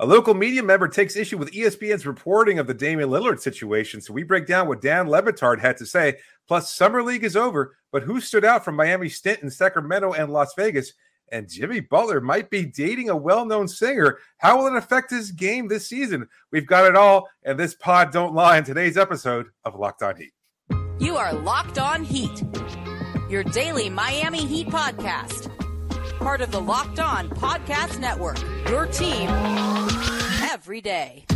A local media member takes issue with ESPN's reporting of the Damian Lillard situation. So we break down what Dan Le Batard had to say. Plus, Summer League is over, but who stood out from Miami's stint in Sacramento and Las Vegas? And Jimmy Butler might be dating a well known singer. How will it affect his game this season? We've got it all, and this pod don't lie in today's episode of Locked On Heat. You are Locked On Heat, your daily Miami Heat podcast part of the Locked On Podcast Network. Your team every day.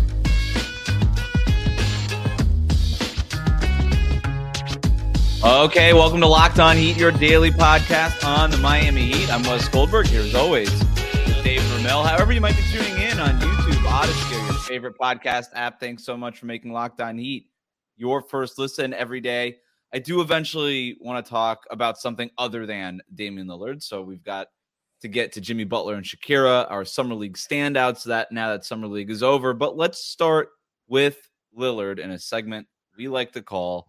Okay, welcome to Locked On Heat, your daily podcast on the Miami Heat. I'm Wes Goldberg here as always with Dave Ramil. However, you might be tuning in on YouTube, Odyssey, your favorite podcast app. Thanks so much for making Locked On Heat your first listen every day. I do eventually want to talk about something other than Damian Lillard. So we've got to get to Jimmy Butler and Shakira, our summer league standouts. That now that summer league is over, but let's start with Lillard in a segment we like to call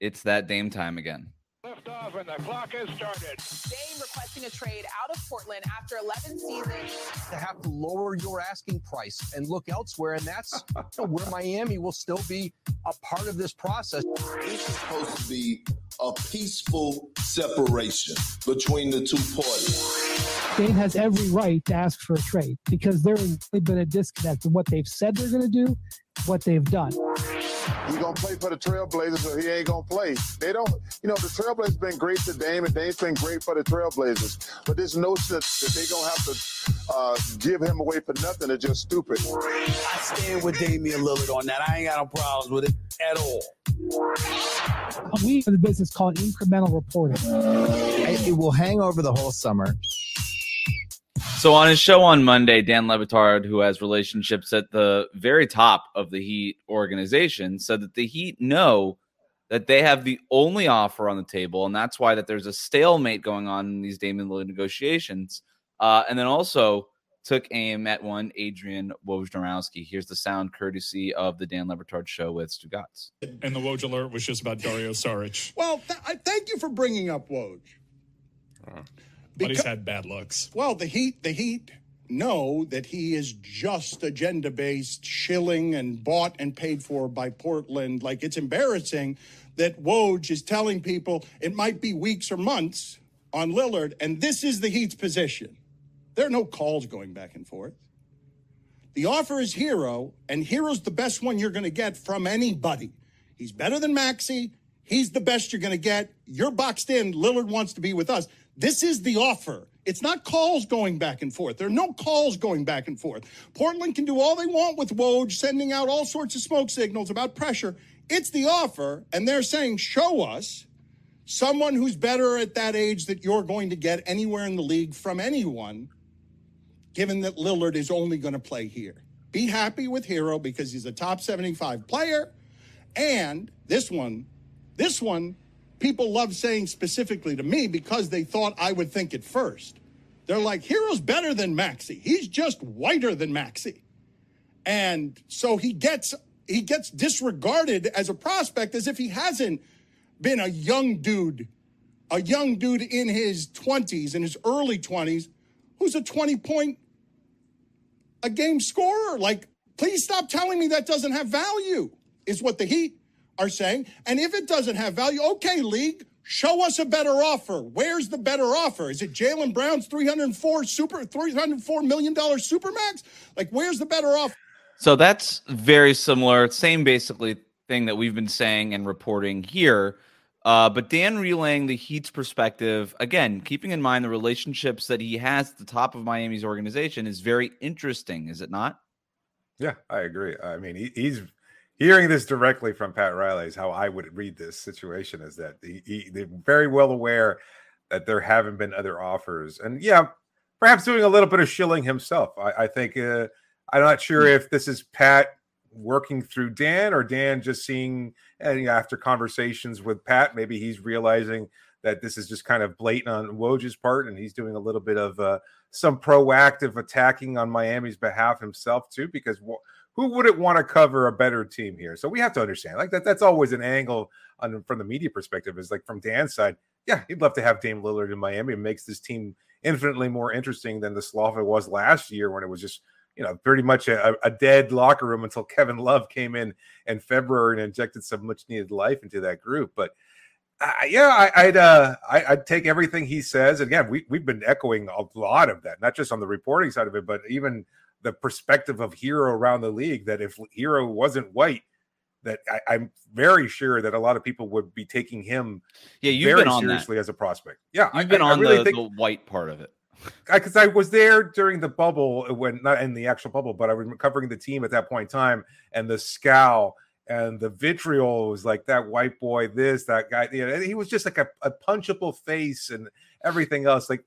"It's That Dame Time Again." Lift off and the clock has started. Dame requesting a trade out of Portland after 11 seasons. To have to lower your asking price and look elsewhere, and that's you know, where Miami will still be a part of this process. This is supposed to be a peaceful separation between the two parties. Dame has every right to ask for a trade because there's been a disconnect in what they've said they're going to do, what they've done. He's gonna play for the Trailblazers, or he ain't gonna play. They don't, you know, the Trailblazers been great to Dame, and Dame's been great for the Trailblazers. But this notion that, that they gonna have to uh, give him away for nothing is just stupid. I stand with Damian Lillard on that. I ain't got no problems with it at all. We in the business called incremental reporting. It will hang over the whole summer. So on his show on Monday, Dan Le Batard, who has relationships at the very top of the Heat organization, said that the Heat know that they have the only offer on the table, and that's why that there's a stalemate going on in these Damian Lillard negotiations. Uh, and then also took aim at one Adrian Wojnarowski. Here's the sound courtesy of the Dan Le Batard show with Stugotz. And the Woj alert was just about Dario Saric. well, th- I thank you for bringing up Woj. Uh, but he's had bad looks. Well, the Heat, the Heat know that he is just agenda based, shilling and bought and paid for by Portland. Like it's embarrassing that Woj is telling people it might be weeks or months on Lillard, and this is the Heat's position. There are no calls going back and forth. The offer is Herro, and Herro's the best one you're going to get from anybody. He's better than Maxey. He's the best you're going to get. You're boxed in. Lillard wants to be with us. This is the offer. It's not calls going back and forth. There are no calls going back and forth. Portland can do all they want with Woj, sending out all sorts of smoke signals about pressure. It's the offer, and they're saying, show us someone who's better at that age that you're going to get anywhere in the league from anyone, given that Lillard is only going to play here. Be happy with Herro because he's a top 75 player. And this one, this one, people love saying specifically to me because they thought I would think it first. They're like, Herro's better than Maxey. He's just whiter than Maxey. And so he gets he gets disregarded as a prospect as if he hasn't been a young dude, a young dude in his 20s, in his early 20s, who's a 20 point a game scorer. Like, please stop telling me that doesn't have value, is what the Heat are saying. And if it doesn't have value, okay, league, show us a better offer. Where's the better offer? Is it Jaylen Brown's 304 super 304 million dollar supermax? Like, where's the better offer? So that's very similar, same basically thing that we've been saying and reporting here. Uh, but Dan relaying the Heat's perspective, again, keeping in mind the relationships that he has at the top of Miami's organization, is very interesting, is it not? Yeah, I agree. I mean, he, he's hearing this directly from Pat Riley is how I would read this situation is that he, he, they're very well aware that there haven't been other offers. And yeah, perhaps doing a little bit of shilling himself. I, I think uh, I'm not sure if this is Pat working through Dan or Dan just seeing and after conversations with Pat, maybe he's realizing that this is just kind of blatant on Woj's part, and he's doing a little bit of uh, some proactive attacking on Miami's behalf himself too, because who wouldn't want to cover a better team here? So we have to understand like that. That's always an angle on from the media perspective. Is like from Dan's side, yeah, he'd love to have Dame Lillard in Miami. It makes this team infinitely more interesting than the slough it was last year when it was just you know, pretty much a, a dead locker room until Kevin Love came in in February and injected some much needed life into that group. But uh, yeah, I, would uh, I, would take everything he says. Again, we we've been echoing a lot of that, not just on the reporting side of it, but even the perspective of Herro around the league. That if Herro wasn't white, that I, am very sure that a lot of people would be taking him yeah, you've very been on seriously that. as a prospect. Yeah, you've been I, on I really the, think, the white part of it because I, I, was there during the bubble uh, when not in the actual bubble, but I was covering the team at that point in time, and the scowl and the vitriol was like that white boy, this that guy. You know, he was just like a, a punchable face and everything else. Like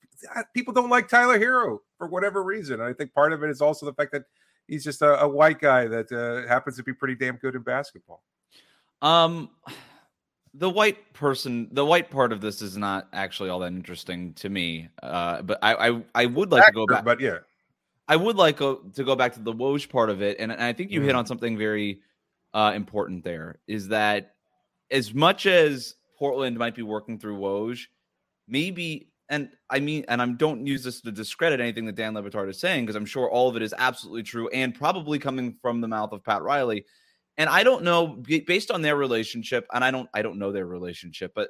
people don't like Tyler Herro for whatever reason. And I think part of it is also the fact that he's just a, a white guy that uh, happens to be pretty damn good in basketball. Um the white person the white part of this is not actually all that interesting to me uh but i i, I would like Actor, to go back but yeah i would like to go back to the woj part of it and, and i think you mm. hit mm-hmm. on something very uh important there is that as much as portland might be working through woj maybe and i mean and i don't use this to discredit anything that dan le batard is saying because i'm sure all of it is absolutely true and probably coming from the mouth of pat riley and I don't know based on their relationship, and I don't I don't know their relationship, but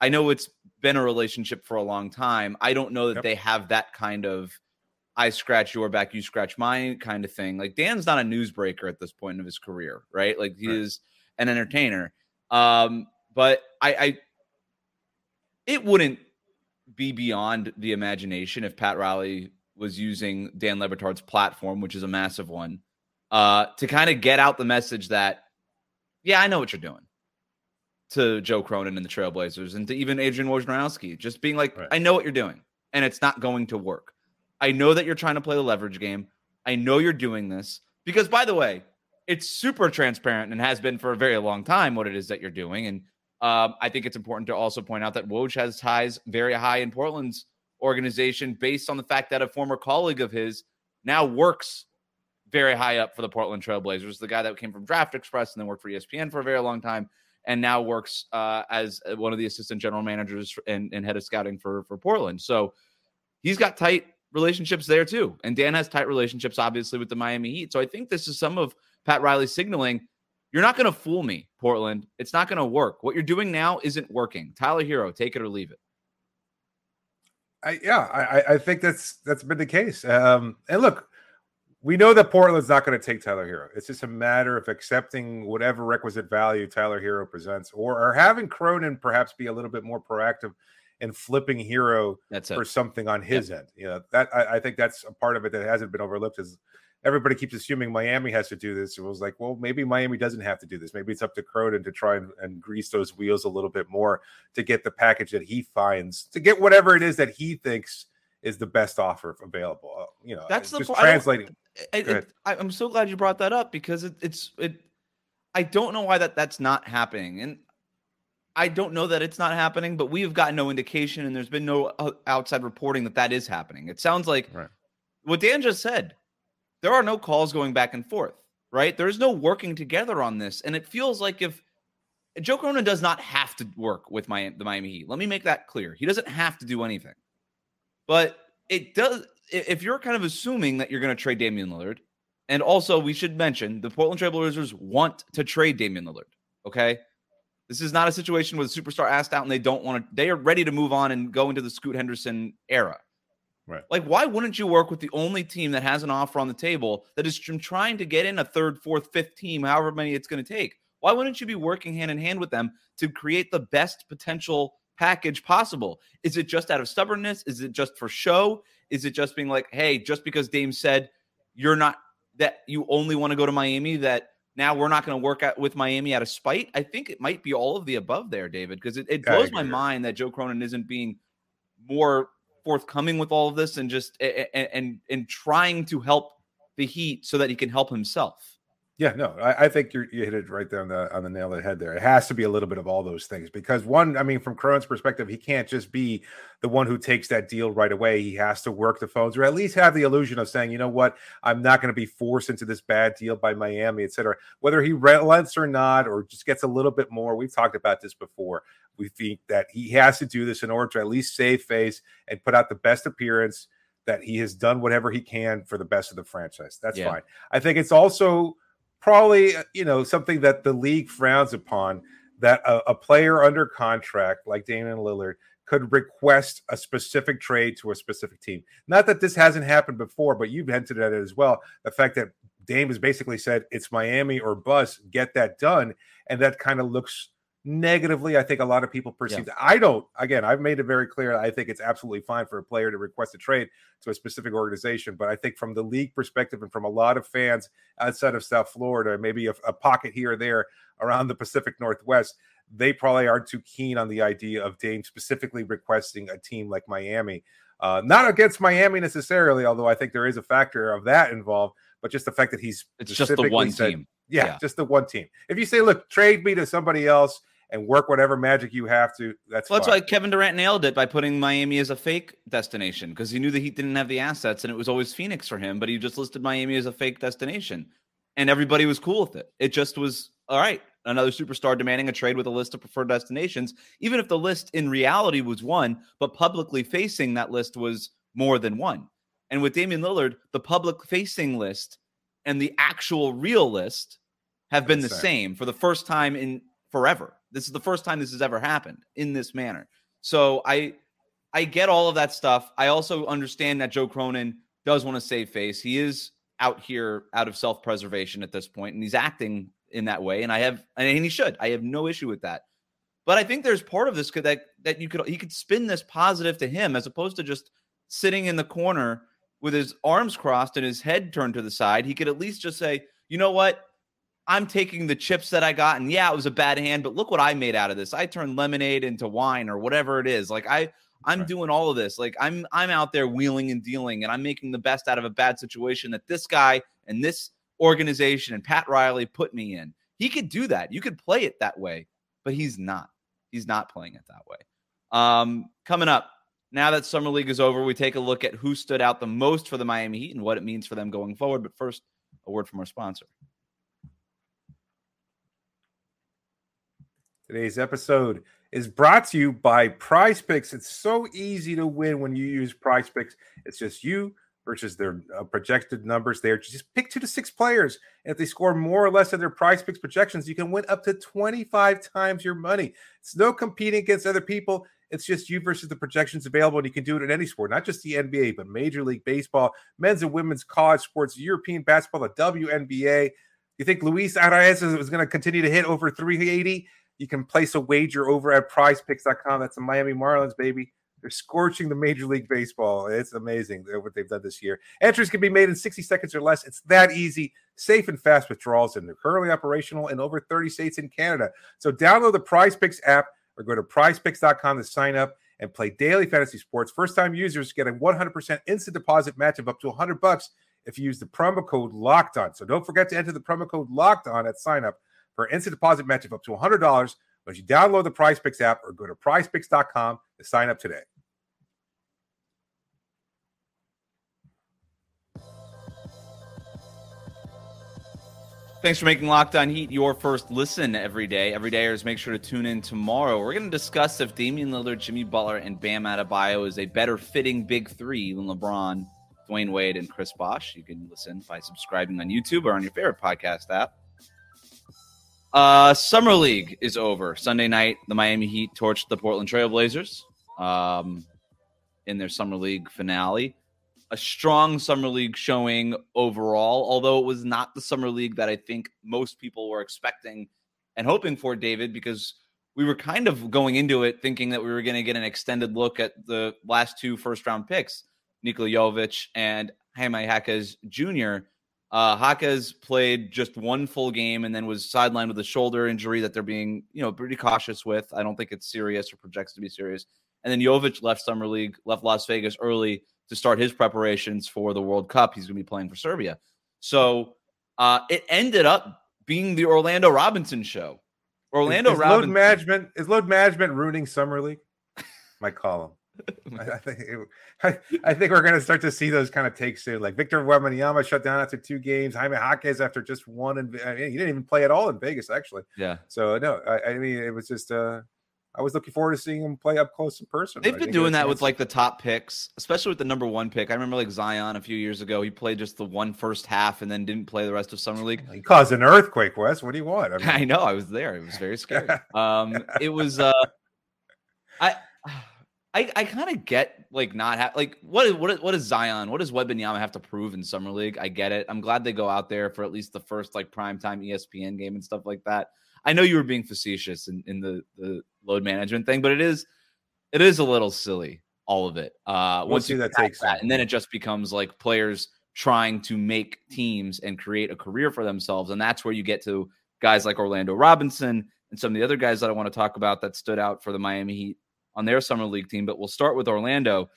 I know it's been a relationship for a long time. I don't know that yep. they have that kind of I scratch your back, you scratch mine kind of thing. Like Dan's not a newsbreaker at this point of his career, right? Like he right. is an entertainer. Um, but I, I it wouldn't be beyond the imagination if Pat Riley was using Dan Le Batard's platform, which is a massive one, uh, to kind of get out the message that, yeah, I know what you're doing to Joe Cronin and the Trailblazers and to even Adrian Wojnarowski, just being like, right. I know what you're doing and it's not going to work. I know that you're trying to play the leverage game. I know you're doing this because, by the way, it's super transparent and has been for a very long time what it is that you're doing. And um, I think it's important to also point out that Woj has ties very high in Portland's organization based on the fact that a former colleague of his now works very high up for the Portland Trailblazers, the guy that came from Draft Express and then worked for ESPN for a very long time, and now works uh, as one of the assistant general managers and, and head of scouting for for Portland. So he's got tight relationships there too, and Dan has tight relationships, obviously, with the Miami Heat. So I think this is some of Pat Riley signaling. You're not going to fool me, Portland. It's not going to work. What you're doing now isn't working. Tyler Herro, take it or leave it. I, yeah, I, I think that's that's been the case. Um, and look, we know that Portland's not going to take Tyler Herro. It's just a matter of accepting whatever requisite value Tyler Herro presents, or, or having Cronin perhaps be a little bit more proactive in flipping Herro that's for something on his yep. end. You know, that I, I, think that's a part of it that hasn't been overlooked. Is everybody keeps assuming Miami has to do this. It was like, well, maybe Miami doesn't have to do this. Maybe it's up to Cronin to try and, and grease those wheels a little bit more to get the package that he finds, to get whatever it is that he thinks is the best offer available. Uh, you know, that's the just translating. It, it, I'm so glad you brought that up because it, it's it. I don't know why that that's not happening, and I don't know that it's not happening. But we have gotten no indication, and there's been no uh, outside reporting that that is happening. It sounds like right. what Dan just said. There are no calls going back and forth, right? There's no working together on this, and it feels like if Joe Cronin does not have to work with my the Miami Heat. Let me make that clear. He doesn't have to do anything, but it does if you're kind of assuming that you're going to trade Damian Lillard, and also we should mention the Portland Trailblazers want to trade Damian Lillard. Okay, this is not a situation where the superstar asked out and they don't want to. They are ready to move on and go into the Scoot Henderson era. Right. Like, why wouldn't you work with the only team that has an offer on the table that is trying to get in a third, fourth, fifth team, however many it's going to take? Why wouldn't you be working hand in hand with them to create the best potential package possible? Is it just out of stubbornness? Is it just for show? Is it just being like, hey, just because Dame said you're not that you only want to go to Miami, that now we're not going to work out with Miami out of spite? I think it might be all of the above there, David, because it, it blows my mind that Joe Cronin isn't being more forthcoming with all of this and just and, and and trying to help the Heat so that he can help himself. Yeah, no, I, I think you hit it right there on the on the nail of the head. There, it has to be a little bit of all those things because one, I mean, from Cronin's perspective, he can't just be the one who takes that deal right away. He has to work the phones or at least have the illusion of saying, you know what, I'm not going to be forced into this bad deal by Miami, et cetera. Whether he relents or not, or just gets a little bit more. We've talked about this before. We think that he has to do this in order to at least save face and put out the best appearance that he has done whatever he can for the best of the franchise. That's Yeah. fine. I think it's also probably uh, you know something that the league frowns upon that a, a player under contract like Damian Lillard could request a specific trade to a specific team. Not that this hasn't happened before, but you've hinted at it as well. The fact that Dame has basically said it's Miami or bust, get that done, and that kind of looks negatively. I think a lot of people perceive that. I don't. Again, I've made it very clear. I think it's absolutely fine for a player to request a trade to a specific organization, but I think from the league perspective and from a lot of fans outside of South Florida, maybe a, a pocket here or there around the Pacific Northwest, they probably aren't too keen on the idea of Dame specifically requesting a team like Miami. Uh, not against Miami necessarily, although I think there is a factor of that involved, but just the fact that he's It's just the one said- team. Yeah, Yeah. just the one team. If you say, look, trade me to somebody else and work whatever magic you have to, that's Well, that's why Kevin Durant nailed it by putting Miami as a fake destination because he knew the Heat didn't have the assets and it was always Phoenix for him, but he just listed Miami as a fake destination. And everybody was cool with it. It just was all right. Another superstar demanding a trade with a list of preferred destinations, even if the list in reality was one, but publicly facing that list was more than one. And with Damian Lillard, the public facing list and the actual real list have been the Insane. same for the first time in forever. This is the first time this has ever happened in this manner. So I I get all of that stuff. I also understand that Joe Cronin does want to save face. He is out here out of self-preservation at this point and he's acting in that way and I have and he should. I have no issue with that. But I think there's part of this that that you could he could spin this positive to him as opposed to just sitting in the corner with his arms crossed and his head turned to the side. He could at least just say, "You know what? I'm taking the chips that I got, and yeah, it was a bad hand, but look what I made out of this. I turned lemonade into wine or whatever it is. Like I, I'm doing all of this. Like I'm, I'm out there wheeling and dealing, and I'm making the best out of a bad situation that this guy and this organization and Pat Riley put me in. He could do that. You could play it that way, but he's not. He's not playing it that way. Um, coming up now that summer league is over, we take a look at who stood out the most for the Miami Heat and what it means for them going forward. But first, a word from our sponsor. Today's episode is brought to you by Prize Picks. It's so easy to win when you use Prize Picks. It's just you versus their uh, projected numbers there. Just pick two to six players. And if they score more or less than their Prize Picks projections, you can win up to 25 times your money. It's no competing against other people. It's just you versus the projections available, and you can do it in any sport, not just the NBA, but Major League Baseball, men's and women's college sports, European basketball, the WNBA. You think Luis Arraez is going to continue to hit over 380? You can place a wager over at prizepicks.com. That's the Miami Marlins, baby. They're scorching the Major League Baseball. It's amazing what they've done this year. Entries can be made in 60 seconds or less. It's that easy, safe and fast withdrawals, and they're currently operational in over 30 states in Canada. So download the Prize Picks app or go to prizepicks.com to sign up and play daily fantasy sports. First time users get a 100% instant deposit match of up to 100 bucks if you use the promo code locked on. So don't forget to enter the promo code locked on at sign up for an instant deposit match of up to $100 when you download the Prize Picks app or go to prizepicks.com to sign up today. Thanks for making Locked On Heat your first listen every day. Every day, dayers, make sure to tune in tomorrow. We're going to discuss if Damian Lillard, Jimmy Butler, and Bam Adebayo is a better fitting big three than LeBron, Dwyane Wade, and Chris Bosh. You can listen by subscribing on YouTube or on your favorite podcast app. Uh, Summer League is over. Sunday night, the Miami Heat torched the Portland Trailblazers um, in their Summer League finale a strong summer league showing overall, although it was not the summer league that I think most people were expecting and hoping for, David, because we were kind of going into it thinking that we were going to get an extended look at the last two first round picks, Nikola Jovic and Jaime Jaquez Jr. Uh, Jaquez played just one full game and then was sidelined with a shoulder injury that they're being, you know, pretty cautious with. I don't think it's serious or projects to be serious. And then Jovic left summer league, left Las Vegas early to start his preparations for the World Cup. He's going to be playing for Serbia. So uh, it ended up being the Orlando Robinson show. Orlando is, is Robinson. load management is load management ruining summer league? My column. I, I think it, I, I, think we're going to start to see those kind of takes soon. Like Victor Wembanyama shut down after two games. Jaime Jaquez after just one, and I mean, he didn't even play at all in Vegas actually. Yeah. So no, I, I mean it was just uh, I was looking forward to seeing him play up close in person. They've been didn't get a doing that with like the top picks, especially with the number one pick. I remember like Zion a few years ago. He played just the one first half and then didn't play the rest of summer league. He caused an earthquake, Wes. What do you want? I mean, I know. I was there. It was very scary. um, it was. Uh, I. I, I kind of get like not ha- like what is what is, what does Zion what does Wembanyama have to prove in summer league? I get it. I'm glad they go out there for at least the first like primetime ESPN game and stuff like that. I know you were being facetious in, in the the load management thing, but it is it is a little silly all of it. Uh, We'll once see you that takes that, and then it just becomes like players trying to make teams and create a career for themselves, and that's where you get to guys like Orlando Robinson and some of the other guys that I want to talk about that stood out for the Miami Heat on their summer league team. But we'll start with Orlando.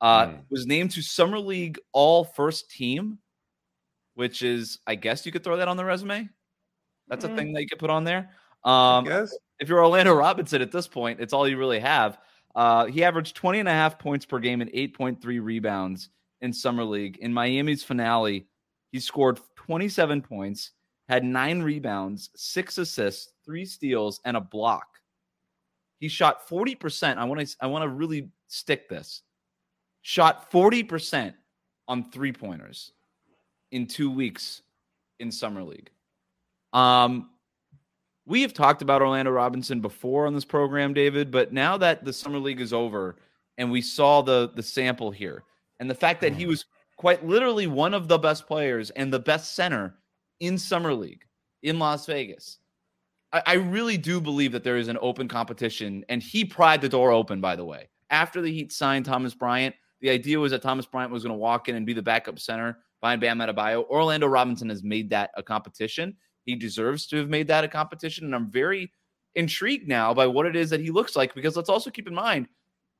Uh, Hmm. Was named to summer league all first team, which is I guess you could throw that on the resume. That's a Mm. thing that you could put on there. Um, guess. if you're Orlando Robinson at this point, it's all you really have. Uh, he averaged 20 and a half points per game and 8.3 rebounds in summer league. In Miami's finale, he scored 27 points, had nine rebounds, six assists, three steals, and a block. He shot 40%. I want to I want to really stick this. Shot 40% on three pointers in two weeks in summer league. Um, we have talked about Orlando Robinson before on this program, David, but now that the summer league is over and we saw the the sample here, and the fact that he was quite literally one of the best players and the best center in summer league in Las Vegas, I, I really do believe that there is an open competition, and he pried the door open. By the way, after the Heat signed Thomas Bryant, the idea was that Thomas Bryant was going to walk in and be the backup center behind Bam Adebayo. Orlando Robinson has made that a competition. He deserves to have made that a competition, and I'm very intrigued now by what it is that he looks like. Because let's also keep in mind,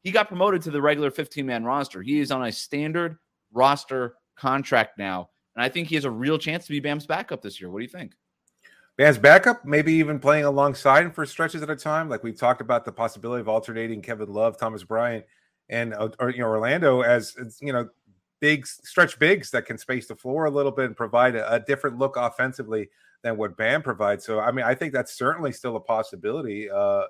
he got promoted to the regular 15 man roster. He is on a standard roster contract now, and I think he has a real chance to be Bam's backup this year. What do you think? Bam's backup, maybe even playing alongside him for stretches at a time. Like we've talked about the possibility of alternating Kevin Love, Thomas Bryant, and uh, or, you know Orlando as you know big stretch bigs that can space the floor a little bit and provide a, a different look offensively than what Bam provides. So I mean, I think that's certainly still a possibility. Uh,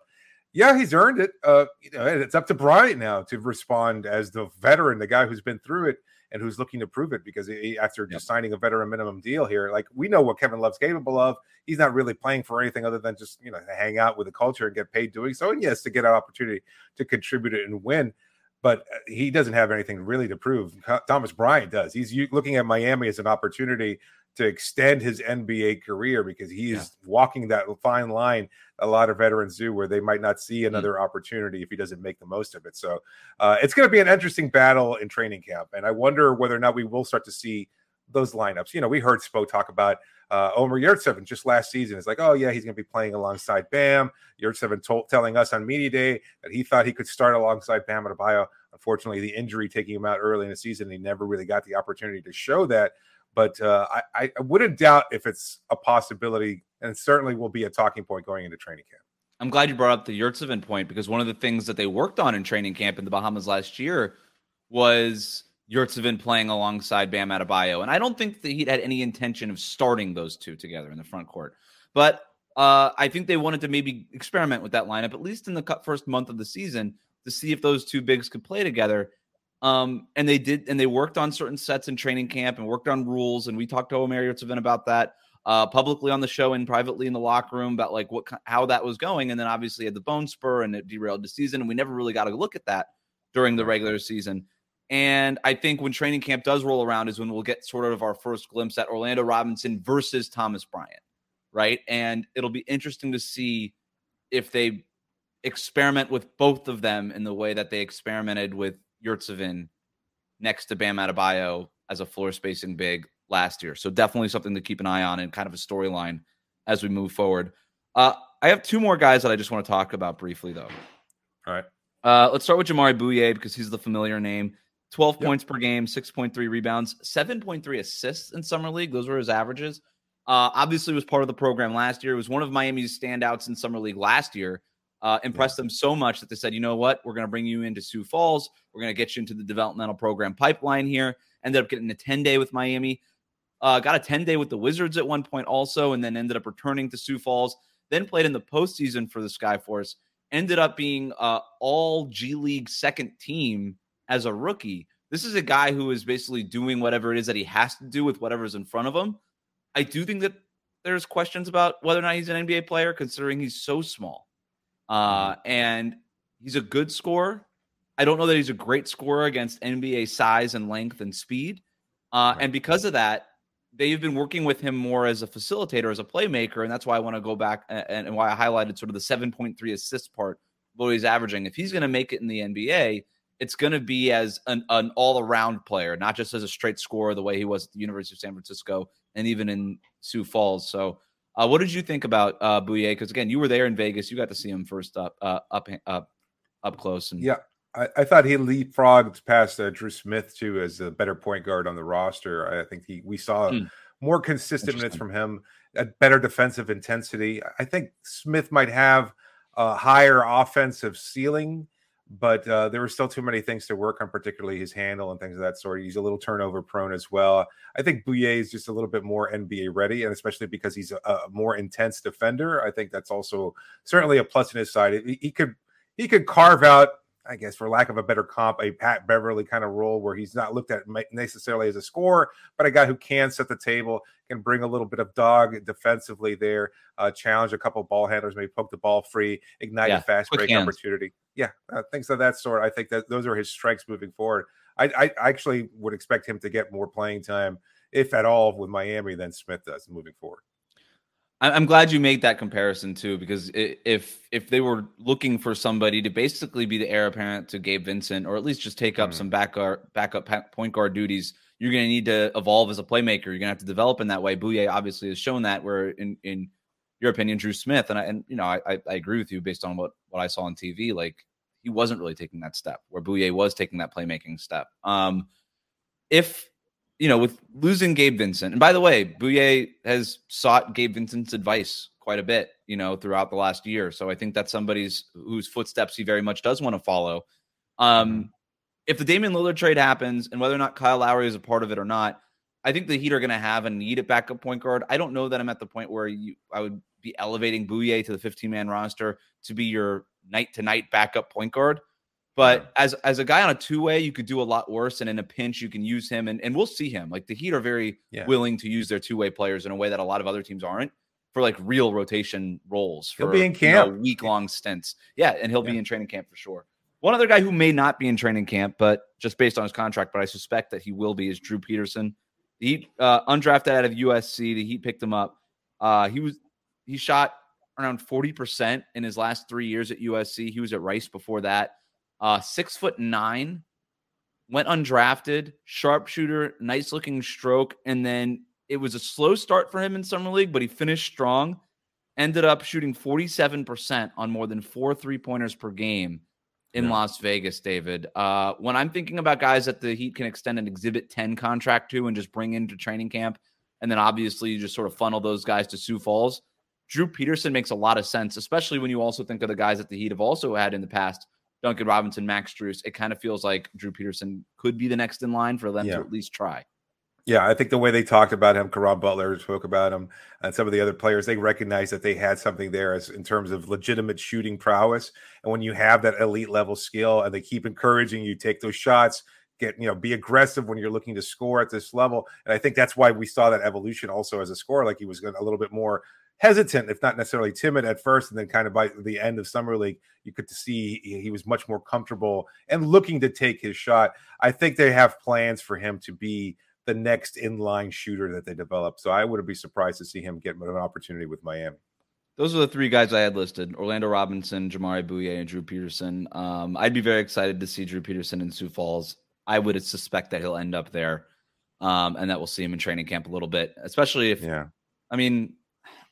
yeah, he's earned it. Uh, you know, it's up to Bryant now to respond as the veteran, the guy who's been through it and who's looking to prove it. Because he, after just signing a veteran minimum deal here, like we know what Kevin Love's capable of. He's not really playing for anything other than just you know to hang out with the culture and get paid doing so. And yes, to get an opportunity to contribute it and win. But uh, he doesn't have anything really to prove. Thomas Bryant does. He's looking at Miami as an opportunity to extend his NBA career because he is walking that fine line a lot of veterans do where they might not see another opportunity if he doesn't make the most of it. So uh, it's going to be an interesting battle in training camp. And I wonder whether or not we will start to see those lineups. You know, we heard Spo talk about uh, Omer Yurtseven just last season. It's like, oh, yeah, he's going to be playing alongside Bam. Yurtseven told, telling us on media day that he thought he could start alongside Bam Adebayo. Unfortunately, the injury taking him out early in the season, he never really got the opportunity to show that. But uh, I, I wouldn't doubt if it's a possibility, and certainly will be a talking point going into training camp. I'm glad you brought up the Yurtseven point because one of the things that they worked on in training camp in the Bahamas last year was Yurtseven playing alongside Bam Adebayo. And I don't think the Heat had any intention of starting those two together in the front court. But uh, I think they wanted to maybe experiment with that lineup, at least in the first month of the season, to see if those two bigs could play together. Um, and they did, and they worked on certain sets in training camp and worked on rules. And we talked to Omer Yurtseven about that uh, publicly on the show and privately in the locker room about like what how that was going. And then obviously had the bone spur and it derailed the season. And we never really got a look at that during the regular season. And I think when training camp does roll around is when we'll get sort of our first glimpse at Orlando Robinson versus Thomas Bryant, right? And it'll be interesting to see if they experiment with both of them in the way that they experimented with Yurtseven next to Bam Adebayo as a floor spacing big last year. So definitely something to keep an eye on and kind of a storyline as we move forward. Uh, I have two more guys that I just want to talk about briefly, though. All right. Uh, let's start with Jamaree Bouyea because he's the familiar name. 12 points per game, 6.3 rebounds, 7.3 assists in summer league. Those were his averages. Uh, obviously, was part of the program last year. It was one of Miami's standouts in summer league last year. Uh, impressed them so much that they said, you know what, we're going to bring you into Sioux Falls. We're going to get you into the developmental program pipeline here. Ended up getting a 10 day with Miami. Uh, got a 10 day with the Wizards at one point also, and then ended up returning to Sioux Falls. Then played in the postseason for the Skyforce ended up being uh, all G League second team as a rookie. This is a guy who is basically doing whatever it is that he has to do with whatever's in front of him. I do think that there's questions about whether or not he's an NBA player, considering he's so small. Uh, and he's a good scorer. I don't know that he's a great scorer against NBA size and length and speed. Uh, and because of that, they've been working with him more as a facilitator, as a playmaker, and that's why I want to go back and, and why I highlighted sort of the 7.3 assist part what he's averaging. If he's going to make it in the NBA, it's going to be as an, an all-around player, not just as a straight scorer, the way he was at the University of San Francisco and even in Sioux Falls. So, uh, what did you think about uh, Bouyea? Because again, you were there in Vegas, you got to see him first up, uh, up, up, up close. And yeah, I, I thought he leapfrogged past uh, Drew Smith too as a better point guard on the roster. I think he we saw Hmm. more consistent minutes from him, a better defensive intensity. I think Smith might have a higher offensive ceiling, but uh, there were still too many things to work on, particularly his handle and things of that sort. He's a little turnover prone as well. I think Bouyea is just a little bit more NBA ready, and especially because he's a, a more intense defender, I think that's also certainly a plus in his side. He, he could he could carve out I guess, for lack of a better comp, a Pat Beverley kind of role where he's not looked at necessarily as a scorer, but a guy who can set the table, can bring a little bit of dog defensively there, uh, challenge a couple ball handlers, maybe poke the ball free, ignite Yeah, a fast break hands. opportunity. Yeah, uh, things of that sort. I think that those are his strengths moving forward. I, I actually would expect him to get more playing time, if at all, with Miami than Smith does moving forward. I'm glad you made that comparison too, because if if they were looking for somebody to basically be the heir apparent to Gabe Vincent, or at least just take up Mhm. some back guard, backup point guard duties, you're going to need to evolve as a playmaker. You're going to have to develop in that way. Bouyea obviously has shown that. Where in in your opinion, Drew Smith, and I and you know I I, agree with you based on what what I saw on TV. Like he wasn't really taking that step, where Bouyea was taking that playmaking step. Um, if you know, with losing Gabe Vincent, and by the way, Bouyea has sought Gabe Vincent's advice quite a bit, you know, throughout the last year. So I think that's somebody's whose footsteps he very much does want to follow. Um, if the Damian Lillard trade happens, and whether or not Kyle Lowry is a part of it or not, I think the Heat are going to have a need at backup point guard. I don't know that I'm at the point where you I would be elevating Bouyea to the 15 man roster to be your night to night backup point guard. But as as a guy on a two way, you could do a lot worse. And in a pinch, you can use him, and, and we'll see him. Like the Heat are very Yeah. willing to use their two way players in a way that a lot of other teams aren't for like real rotation roles. He'll be in camp. week long stints. Yeah, and he'll be in training camp for sure. One other guy who may not be in training camp, but just based on his contract, but I suspect that he will be, is Drew Peterson. The Heat, uh, undrafted out of USC. The Heat picked him up. Uh, he was he shot around forty percent in his last three years at USC. He was at Rice before that. Uh, six foot nine, went undrafted, sharpshooter, nice looking stroke, and then it was a slow start for him in summer league, but he finished strong. Ended up shooting forty seven percent on more than four three pointers per game in Las Vegas, David. Uh, when I'm thinking about guys that the Heat can extend an Exhibit 10 contract to and just bring into training camp, and then obviously you just sort of funnel those guys to Sioux Falls, Drew Peterson makes a lot of sense, especially when you also think of the guys that the Heat have also had in the past. Duncan Robinson, Max Strus. It kind of feels like Drew Peterson could be the next in line for them Yeah. to at least try. Yeah, I think the way they talked about him, Caron Butler spoke about him, and some of the other players, they recognized that they had something there as in terms of legitimate shooting prowess. And when you have that elite level skill, and they keep encouraging you take those shots, get you know, be aggressive when you're looking to score at this level. And I think that's why we saw that evolution also as a scorer, like he was going a little bit more hesitant, if not necessarily timid at first, and then kind of by the end of summer league, you could see he, was much more comfortable and looking to take his shot. I think they have plans for him to be the next inline shooter that they develop. So I wouldn't be surprised to see him get an opportunity with Miami. Those are the three guys I had listed: Orlando Robinson, Jamaree Bouyea, and Drew Peterson. Um, I'd be very excited to see Drew Peterson in Sioux Falls. I would suspect that he'll end up there, um, and that we'll see him in training camp a little bit. Especially if, yeah, I mean,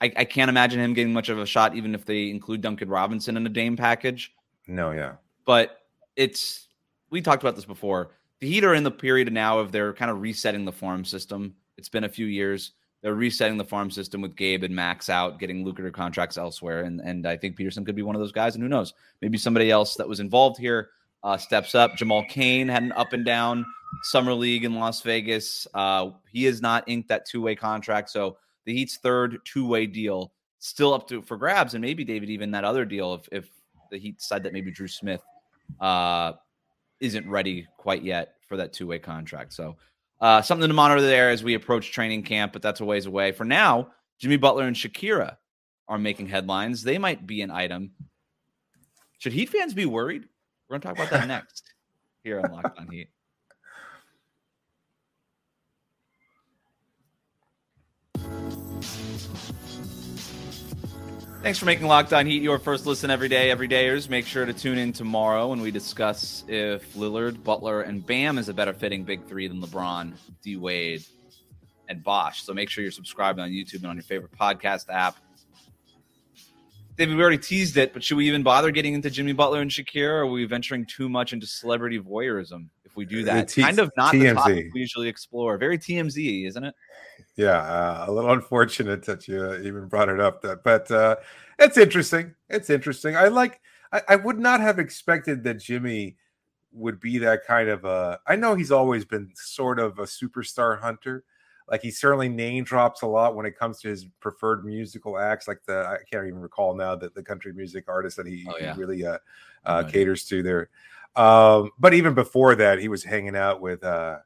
I, I can't imagine him getting much of a shot, even if they include Duncan Robinson in a Dame package. No, yeah. But it's we talked about this before. The Heat are in the period now of they're kind of resetting the farm system. It's been a few years. They're resetting the farm system with Gabe and Max out, getting lucrative contracts elsewhere, and and I think Peterson could be one of those guys. And who knows, maybe somebody else that was involved here uh, steps up. Jamal Cain had an up and down summer league in Las Vegas. Uh, he has not inked that two way contract, so the Heat's third two way deal still up to for grabs, and maybe David even that other deal if if the Heat decide that maybe Drew Smith uh, isn't ready quite yet for that two way contract. So uh, something to monitor there as we approach training camp, but that's a ways away. For now, Jimmy Butler and Shakira are making headlines. They might be an item. Should Heat fans be worried? We're going to talk about that next here on Locked On Heat. Thanks for making Locked On Heat your first listen every day, everydayers. Make sure to tune in tomorrow when we discuss if Lillard, Butler, and Bam is a better fitting big three than LeBron, D Wade, and Bosh. So make sure you're subscribed on YouTube and on your favorite podcast app. David, we already teased it, but should we even bother getting into Jimmy Butler and Shakira? Or are we venturing too much into celebrity voyeurism we do that? T- kind of not TMZ. the topic we usually explore. Very TMZ, isn't it? Yeah, uh, a little unfortunate that you uh, even brought it up. That, but uh, it's interesting. It's interesting. I like. I, I would not have expected that Jimmy would be that kind of a. I know he's always been sort of a superstar hunter. Like he certainly name drops a lot when it comes to his preferred musical acts. Like the I can't even recall now that the country music artist that he, Oh, he really uh, uh, caters to there. Um, but even before that, he was hanging out with uh,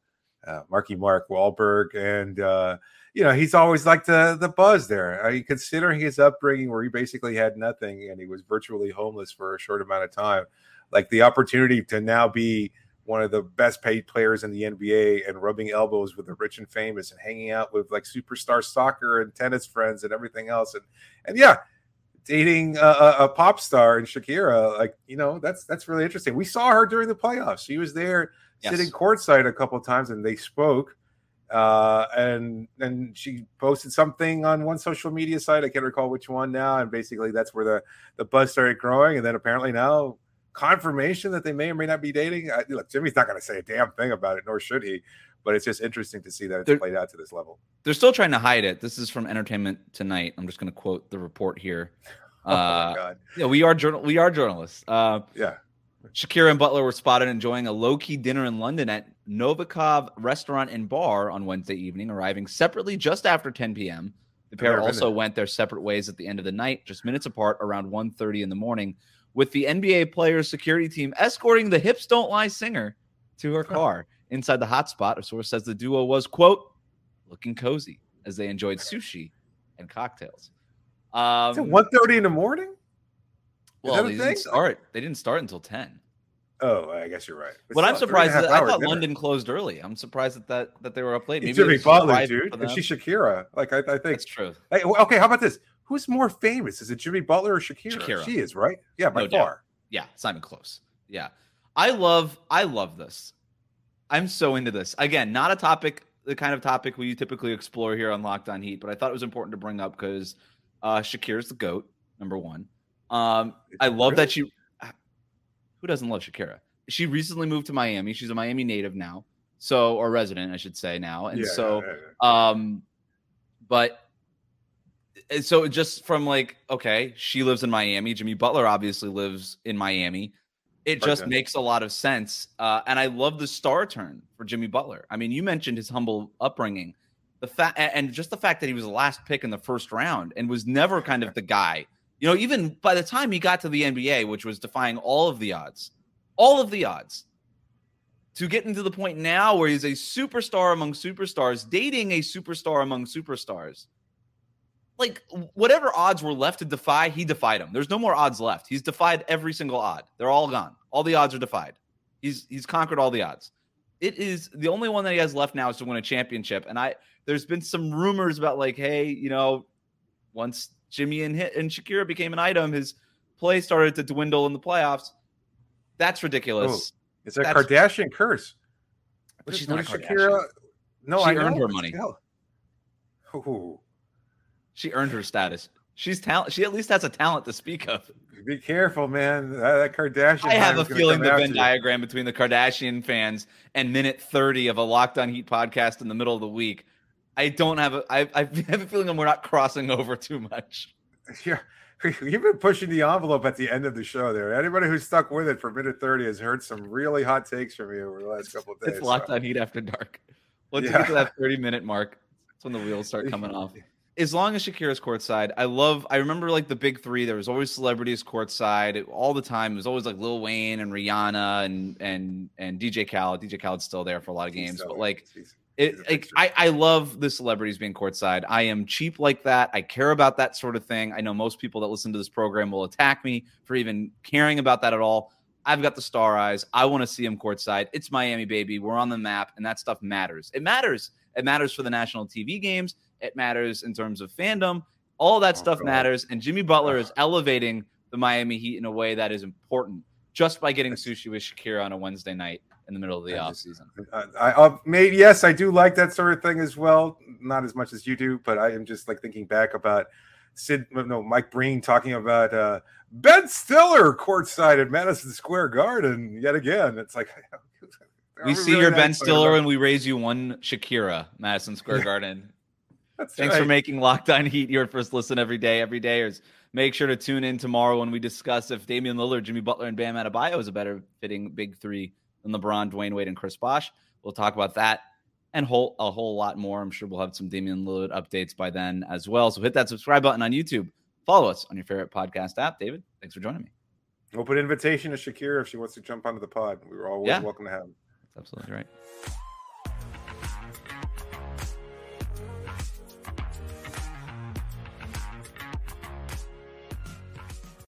uh, Marky Mark Wahlberg, and uh, you know he's always like the the buzz there. I mean, considering his upbringing, where he basically had nothing and he was virtually homeless for a short amount of time, like the opportunity to now be one of the best paid players in the NBA and rubbing elbows with the rich and famous and hanging out with like superstar soccer and tennis friends and everything else, and and yeah, dating a, a, a pop star and Shakira, like you know, that's that's really interesting. We saw her during the playoffs. She was there Yes. sitting courtside a couple of times, and they spoke. Uh, and and she posted something on one social media site. I can't recall which one now. And basically, that's where the the buzz started growing. And then apparently now confirmation that they may or may not be dating. I, look, Jimmy's not going to say a damn thing about it, nor should he. But it's just interesting to see that it's There- played out to this level. They're still trying to hide it. This is from Entertainment Tonight. I'm just going to quote the report here. Oh my Uh, god! yeah, we are journal. We are journalists. Uh, Yeah. Shakira and Butler were spotted enjoying a low key dinner in London at Novikov Restaurant and Bar on Wednesday evening, arriving separately just after 10 p.m. The pair also went their separate ways at the end of the night, just minutes apart, around 1.30 in the morning, with the NBA players' security team escorting the Hips Don't Lie singer to her car. Inside the hotspot, a source says the duo was, quote, looking cozy as they enjoyed sushi and cocktails. Um, Is it one thirty in the morning? well, they didn't start. They didn't start until 10. Oh, I guess you're right. But But I'm still, three and a surprised. That, I thought dinner. London closed early. I'm surprised that that, that they were up late. Maybe it Jimmy Butler, dude, and she's Shakira. Like I, I think. That's true. Hey, okay, how about this? Who's more famous? Is it Jimmy Butler or Shakira? Shakira. She is, right? Yeah, by No doubt. far. Yeah, Simon close. Yeah, I love. I love this. I'm so into this. Again, not a topic, the kind of topic we typically explore here on Locked On Heat, but I thought it was important to bring up because uh, Shakira's the goat, number one. Um, I love that she. Who doesn't love Shakira? She recently moved to Miami. She's a Miami native now, so or resident, I should say now, and Yeah, so. yeah, yeah. Um, but and so just from like, okay, she lives in Miami. Jimmy Butler obviously lives in Miami. It just makes a lot of sense. Uh, and I love the star turn for Jimmy Butler. I mean, you mentioned his humble upbringing, the fact, and just the fact that he was the last pick in the first round and was never kind of the guy. You know, even by the time he got to the NBA, which was defying all of the odds, all of the odds, to getting to the point now where he's a superstar among superstars, dating a superstar among superstars. Like whatever odds were left to defy, he defied them. There's no more odds left. He's defied every single odd. They're all gone. All the odds are defied. He's he's conquered all the odds. It is the only one that he has left now is to win a championship. And I there's been some rumors about like, hey, you know, once Jimmy and Hit and Shakira became an item, his play started to dwindle in the playoffs. That's ridiculous. Oh, It's a That's- Kardashian curse. But she's not Shakira? No, She I earned know, her money. still. She earned her status. She's talent. She at least has a talent to speak of. be careful, man. That, that Kardashian. I have a feeling the Venn diagram between the Kardashian fans and minute 30 of a Locked On Heat podcast in the middle of the week. I don't have a. I, I have a feeling we're not crossing over too much. Yeah, you've been pushing the envelope at the end of the show. There, anybody who's stuck with it for minute thirty has heard some really hot takes from you over the last couple of days. It's Locked so. On Heat after dark. Once you get to that 30 minute mark, that's when the wheels start coming off. As long as Shakira's courtside, I love. I remember like the big three. There was always celebrities courtside all the time. It was always like Lil Wayne and Rihanna and and and DJ Khaled. DJ Khaled's still there for a lot of games, but like it, like I, I love the celebrities being courtside. I am cheap like that. I care about that sort of thing. I know most people that listen to this program will attack me for even caring about that at all. I've got the star eyes. I want to see him courtside. It's Miami, baby. We're on the map, and that stuff matters. It matters. It matters for the national TV games. It matters in terms of fandom. All that stuff matters. And Jimmy Butler is elevating the Miami Heat in a way that is important just by getting sushi with Shakira on a Wednesday night in the middle of the offseason. I, I uh, maybe yes, I do like that sort of thing as well. Not as much as you do, but I am just like thinking back about Sid, no, Mike Breen talking about uh, Ben Stiller courtside at Madison Square Garden yet again. It's like we see really your Ben Stiller and we raise you one Shakira, Madison Square Garden. Thanks right. for making Locked On Heat your first listen every day, every day. Is make sure to tune in tomorrow when we discuss if Damian Lillard, Jimmy Butler, and Bam Adebayo is a better fitting big three than LeBron, Dwyane Wade, and Chris Bosh. We'll talk about that and whole, a whole lot more. I'm sure we'll have some Damian Lillard updates by then as well. So hit that subscribe button on YouTube. Follow us on your favorite podcast app. David, thanks for joining me. Open invitation to Shakira if she wants to jump onto the pod. We were always yeah. welcome to have. That's absolutely right.